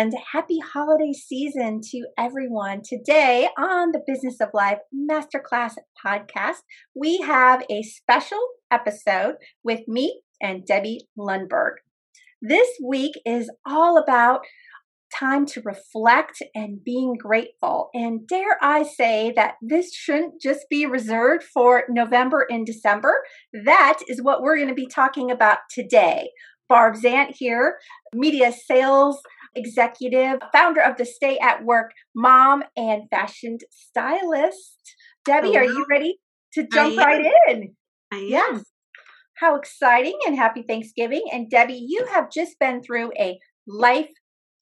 and happy holiday season to everyone. Today on the Business of Life Masterclass podcast, we have a special episode with me and Debbie Lundberg. This week is all about time to reflect and being grateful. And dare I say that this shouldn't just be reserved for November and December. That is what we're going to be talking about today. Barb Zant here, media sales executive, founder of the Stay at Work Mom and fashion stylist. Debbie, Hello. are you ready to jump right in? I am. Yes. How exciting and happy Thanksgiving. And Debbie, you have just been through a life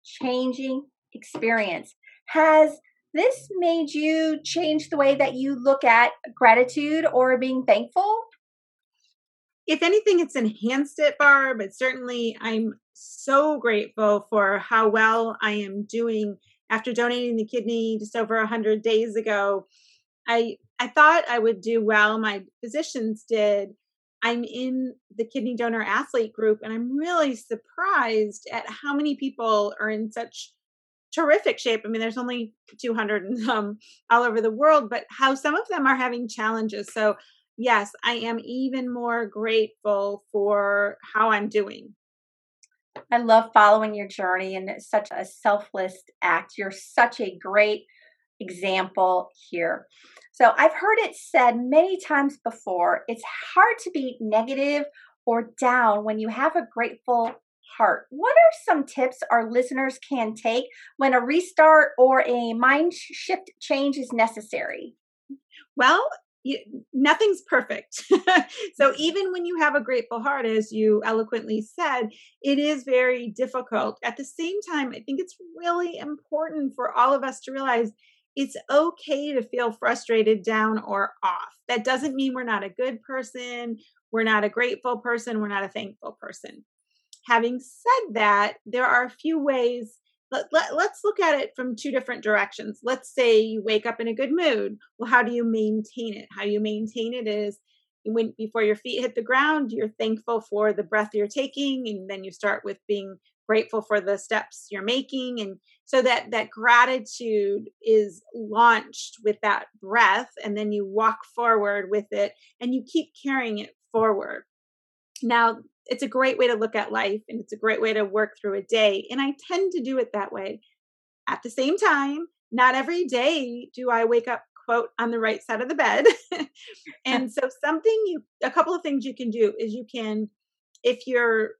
changing experience. Has this made you change the way that you look at gratitude or being thankful? If anything, it's enhanced it, Barb. But certainly, I'm so grateful for how well I am doing after donating the kidney just over 100 days ago. I I thought I would do well. My physicians did. I'm in the kidney donor athlete group, and I'm really surprised at how many people are in such terrific shape. I mean, there's only 200 and some all over the world, but how some of them are having challenges. So, yes, I am even more grateful for how I'm doing. I love following your journey, and it's such a selfless act. You're such a great example here. So I've heard it said many times before it's hard to be negative or down when you have a grateful heart. What are some tips our listeners can take when a restart or a mind shift change is necessary? Well, you, nothing's perfect. so even when you have a grateful heart, as you eloquently said, it is very difficult. At the same time, I think it's really important for all of us to realize it's okay to feel frustrated, down, or off. That doesn't mean we're not a good person, we're not a grateful person, we're not a thankful person. Having said that, there are a few ways. Let, let, let's look at it from two different directions. Let's say you wake up in a good mood. Well, how do you maintain it? How you maintain it is when before your feet hit the ground, you're thankful for the breath you're taking, and then you start with being grateful for the steps you're making and so that that gratitude is launched with that breath and then you walk forward with it and you keep carrying it forward now it's a great way to look at life and it's a great way to work through a day and i tend to do it that way. At the same time not every day do i wake up quote on the right side of the bed. And so something you a couple of things you can do is you can if you're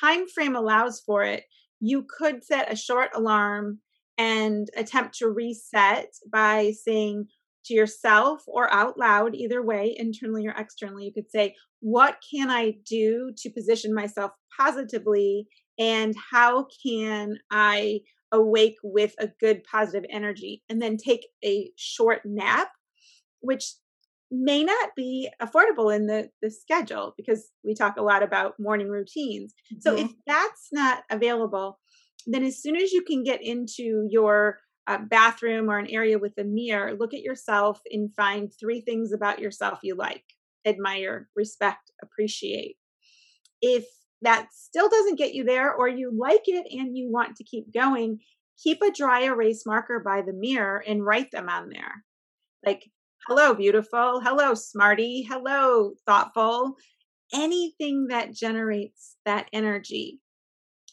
time frame allows for it, you could set a short alarm and attempt to reset by saying to yourself or out loud, either way, internally or externally, you could say, What can I do to position myself positively? And how can I awake with a good positive energy? And then take a short nap, which may not be affordable in the the schedule because we talk a lot about morning routines. Mm-hmm. So if that's not available, then as soon as you can get into your uh, bathroom or an area with a mirror, look at yourself and find three things about yourself you like, admire, respect, appreciate. If that still doesn't get you there, or you like it and you want to keep going, keep a dry erase marker by the mirror and write them on there. Like, hello, beautiful. Hello, smarty. Hello, thoughtful. Anything that generates that energy.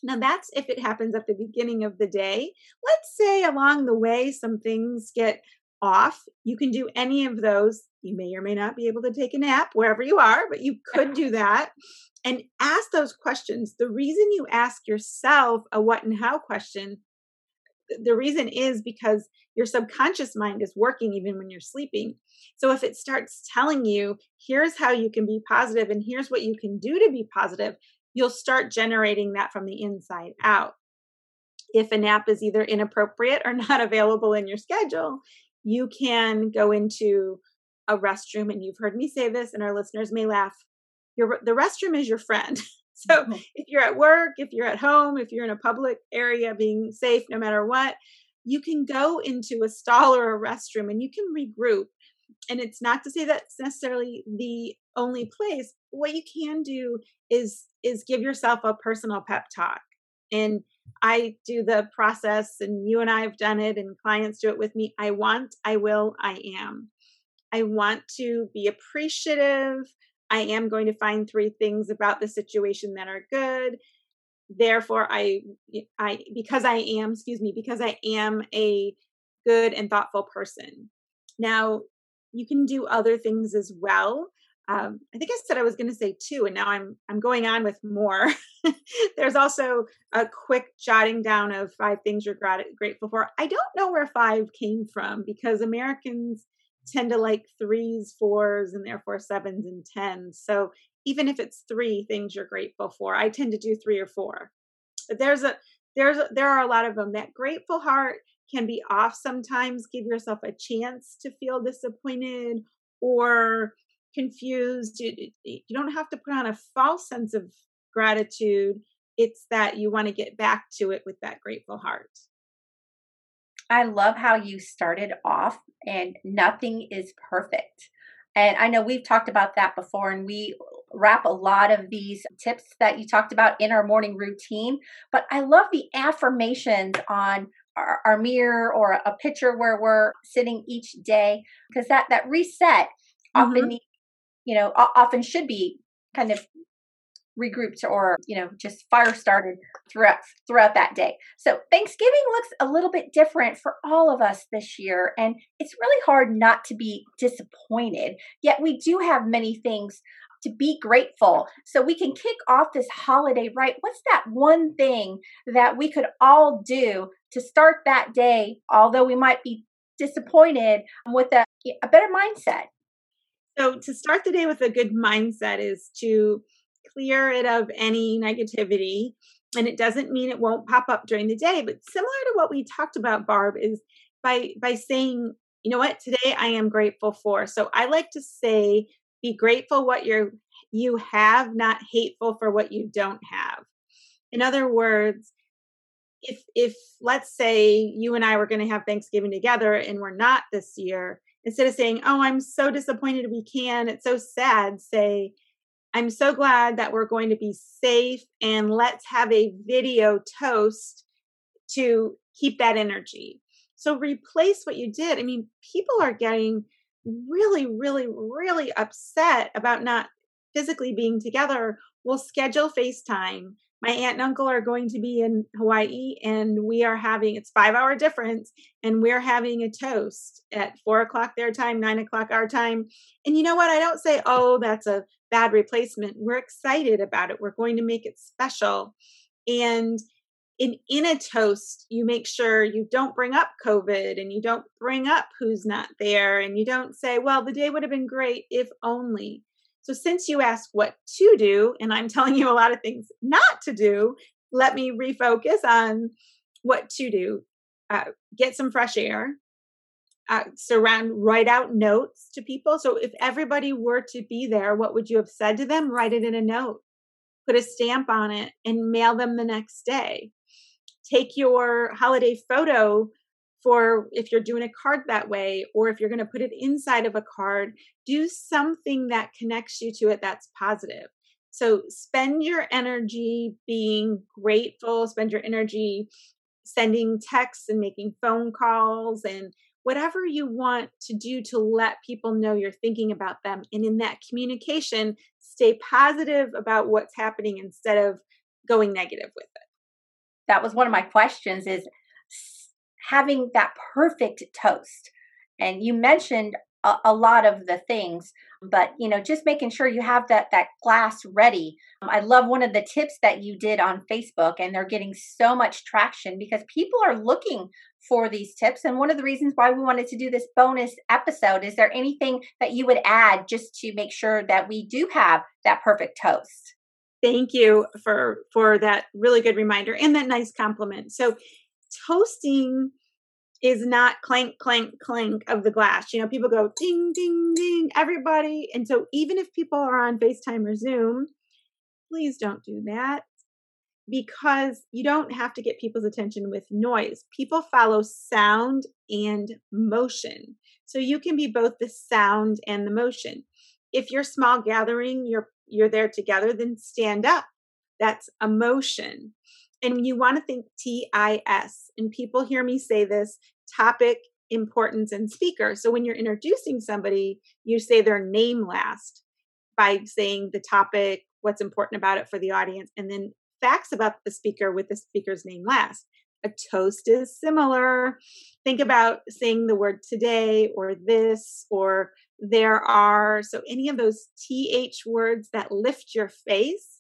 Now, that's if it happens at the beginning of the day. Let's say along the way, some things get off. You can do any of those. You may or may not be able to take a nap wherever you are, but you could do that and ask those questions. The reason you ask yourself a what and how question the reason is because your subconscious mind is working even when you're sleeping. So if it starts telling you, here's how you can be positive and here's what you can do to be positive, you'll start generating that from the inside out. If a nap is either inappropriate or not available in your schedule, you can go into a restroom. And you've heard me say this, and our listeners may laugh. Your, the restroom is your friend. So mm-hmm. if you're at work, if you're at home, if you're in a public area being safe no matter what, you can go into a stall or a restroom and you can regroup. And it's not to say that's necessarily the only place. What you can do is is give yourself a personal pep talk. And I do the process, and you and I have done it, and clients do it with me. I want, I will, I am. I want to be appreciative. I am going to find three things about the situation that are good. Therefore, I, I, because I am, excuse me, because I am a good and thoughtful person. Now, you can do other things as well. Um, I think I said I was going to say two, and now I'm I'm going on with more. There's also a quick jotting down of five things you're grat- grateful for. I don't know where five came from because Americans tend to like threes, fours, and therefore sevens and tens. So even if it's three things you're grateful for, I tend to do three or four. But there's a there's a, there are a lot of them. That grateful heart can be off sometimes. Give yourself a chance to feel disappointed or confused. You, you don't have to put on a false sense of gratitude. It's that you want to get back to it with that grateful heart. I love how you started off, and nothing is perfect. And I know we've talked about that before, and we wrap a lot of these tips that you talked about in our morning routine. But I love the affirmations on our, our mirror or a picture where we're sitting each day because that that reset mm-hmm. often you know often should be kind of regrouped or you know just fire started throughout throughout that day. So thanksgiving looks a little bit different for all of us this year and it's really hard not to be disappointed. Yet we do have many things to be grateful. So we can kick off this holiday right? What's that one thing that we could all do to start that day although we might be disappointed with a, a better mindset so to start the day with a good mindset is to clear it of any negativity. And it doesn't mean it won't pop up during the day, but similar to what we talked about, Barb, is by by saying, you know what, today I am grateful for. So I like to say, be grateful what you're you have, not hateful for what you don't have. In other words, if if let's say you and I were going to have Thanksgiving together and we're not this year, instead of saying, "Oh, I'm so disappointed we can," it's so sad, say, I'm so glad that we're going to be safe and let's have a video toast to keep that energy. So replace what you did. I mean, people are getting really, really, really upset about not physically being together. We'll schedule FaceTime my aunt and uncle are going to be in Hawaii and we are having it's five hour difference and we're having a toast at four o'clock their time, nine o'clock our time. And you know what? I don't say, oh, that's a bad replacement. We're excited about it. We're going to make it special. And in in a toast, you make sure you don't bring up COVID and you don't bring up who's not there and you don't say, well, the day would have been great if only. So, since you asked what to do, and I'm telling you a lot of things not to do, let me refocus on what to do. Uh, get some fresh air. Uh, surround, write out notes to people. So, if everybody were to be there, what would you have said to them? Write it in a note, put a stamp on it, and mail them the next day. Take your holiday photo for if you're doing a card that way or if you're going to put it inside of a card, do something that connects you to it that's positive. So spend your energy being grateful, spend your energy sending texts and making phone calls and whatever you want to do to let people know you're thinking about them. And in that communication, stay positive about what's happening instead of going negative with it. That was one of my questions is having that perfect toast. And you mentioned a, a, lot of the things, but you know, just making sure you have that that glass ready. Um, I love one of the tips that you did on Facebook, and they're getting so much traction because people are looking for these tips. And one of the reasons why we wanted to do this bonus episode is there anything that you would add just to make sure that we do have that perfect toast? Thank you for for that really good reminder and that nice compliment. So toasting is not clank, clank, clank of the glass. You know, people go ding, ding, ding, everybody. And so even if people are on FaceTime or Zoom, please don't do that because you don't have to get people's attention with noise. People follow sound and motion. So you can be both the sound and the motion. If you're small gathering, you're you're there together, then stand up. That's emotion. And you want to think TIS. And people hear me say this topic, importance, and speaker. So when you're introducing somebody, you say their name last by saying the topic, what's important about it for the audience, and then facts about the speaker with the speaker's name last. A toast is similar. Think about saying the word today or this or there are. So, any of those TH words that lift your face.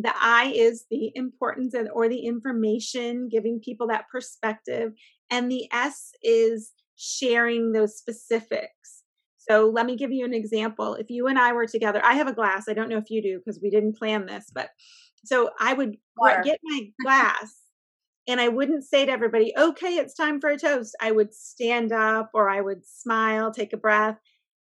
The I is the importance and, or the information, giving people that perspective. And the S is sharing those specifics. So let me give you an example. If you and I were together, I have a glass. I don't know if you do because we didn't plan this, but so I would get my glass and I wouldn't say to everybody, okay, it's time for a toast. I would stand up or I would smile, take a breath,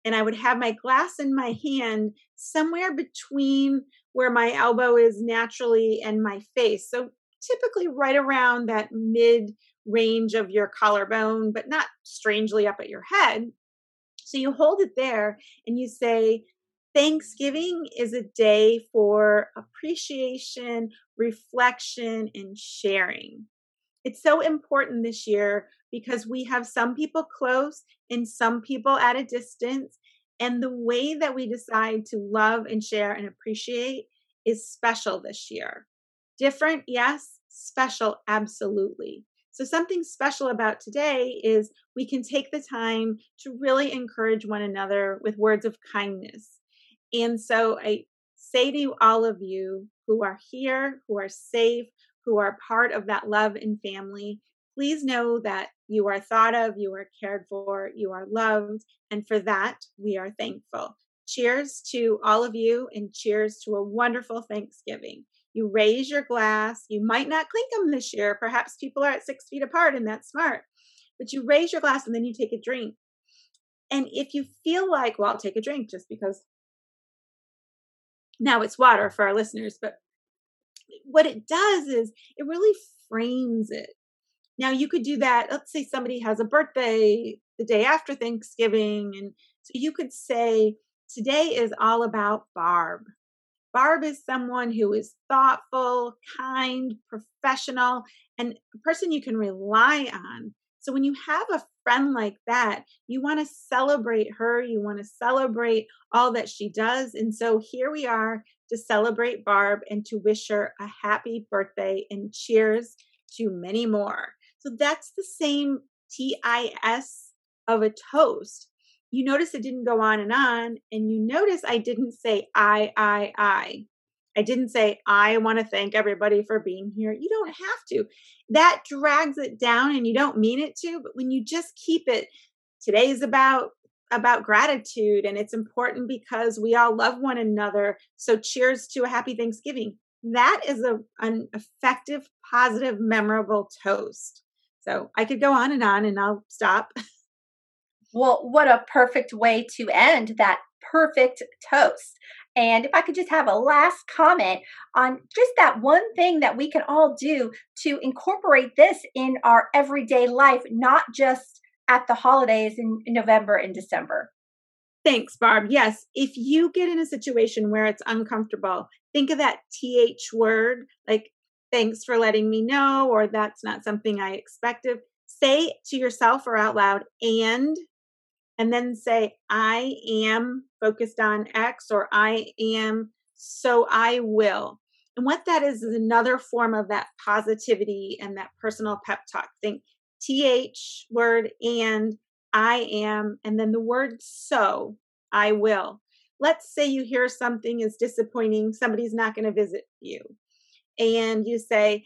and I would have my glass in my hand somewhere between where my elbow is naturally and my face. So typically right around that mid range of your collarbone, but not strangely up at your head. So you hold it there and you say, Thanksgiving is a day for appreciation, reflection, and sharing. It's so important this year because we have some people close and some people at a distance. And the way that we decide to love and share and appreciate is special this year. Different, yes. Special, absolutely. So, something special about today is we can take the time to really encourage one another with words of kindness. And so, I say to all of you who are here, who are safe, who are part of that love and family, please know that you are thought of, you are cared for, you are loved. And for that, we are thankful. Cheers to all of you and cheers to a wonderful Thanksgiving. You raise your glass. You might not clink them this year. Perhaps people are at six feet apart and that's smart. But you raise your glass and then you take a drink. And if you feel like, well, I'll take a drink just because now it's water for our listeners, but what it does is it really frames it. Now you could do that. Let's say somebody has a birthday the day after Thanksgiving. And so you could say, today is all about Barb. Barb is someone who is thoughtful, kind, professional, and a person you can rely on. So when you have a friend like that, you want to celebrate her, you want to celebrate all that she does. And so here we are to celebrate Barb and to wish her a happy birthday and cheers to many more. So that's the same TIS of a toast. You notice it didn't go on and on, and you notice I didn't say I, I, I. I didn't say, I want to thank everybody for being here. You don't have to. That drags it down and you don't mean it to, but when you just keep it, today's about about gratitude and it's important because we all love one another. So cheers to a happy Thanksgiving. That is a an effective, positive, memorable toast. So I could go on and on and I'll stop. Well, what a perfect way to end that perfect toast. And if I could just have a last comment on just that one thing that we can all do to incorporate this in our everyday life, not just at the holidays in, November and December. Thanks, Barb. Yes, if you get in a situation where it's uncomfortable, think of that TH word, like thanks for letting me know, or that's not something I expected. Say to yourself or out loud, and and then say, I am focused on X or I am, so I will. And what that is is another form of that positivity and that personal pep talk. Think TH word and I am, and then the word so, I will. Let's say you hear something is disappointing, somebody's not going to visit you. And you say,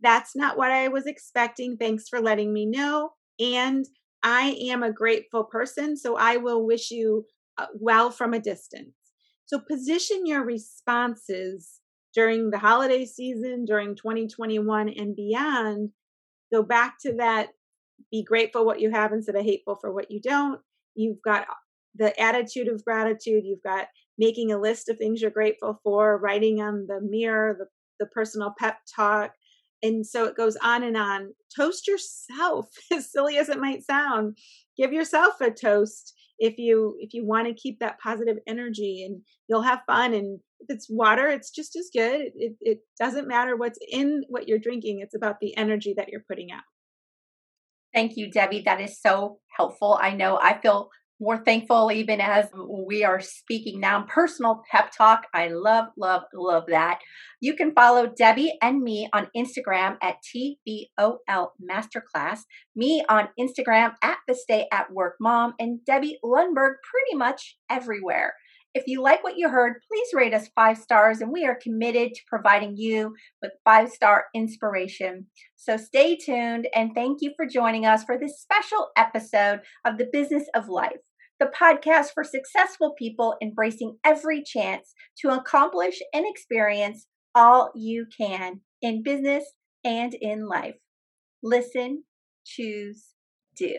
That's not what I was expecting. Thanks for letting me know. And I am a grateful person, so I will wish you uh, well from a distance. So position your responses during the holiday season, during 2021 and beyond. Go back to that be grateful what you have instead of hateful for what you don't. You've got the attitude of gratitude. You've got making a list of things you're grateful for, writing on the mirror, the, the personal pep talk, and so it goes on and on toast yourself as silly as it might sound give yourself a toast if you if you want to keep that positive energy and you'll have fun and if it's water, it's just as good. It, it, doesn't matter what's in what you're drinking. It's about the energy that you're putting out. Thank you, Debbie. That is so helpful. I know I feel more thankful even as we are speaking now. Personal pep talk. I love, love, love that. You can follow Debbie and me on Instagram at TBOL Masterclass, me on Instagram at the Stay at Work Mom, and Debbie Lundberg pretty much everywhere. If you like what you heard, please rate us five stars, and we are committed to providing you with five star inspiration. So stay tuned, and thank you for joining us for this special episode of The Business of Life, the podcast for successful people embracing every chance to accomplish and experience all you can in business and in life. Listen, choose, do.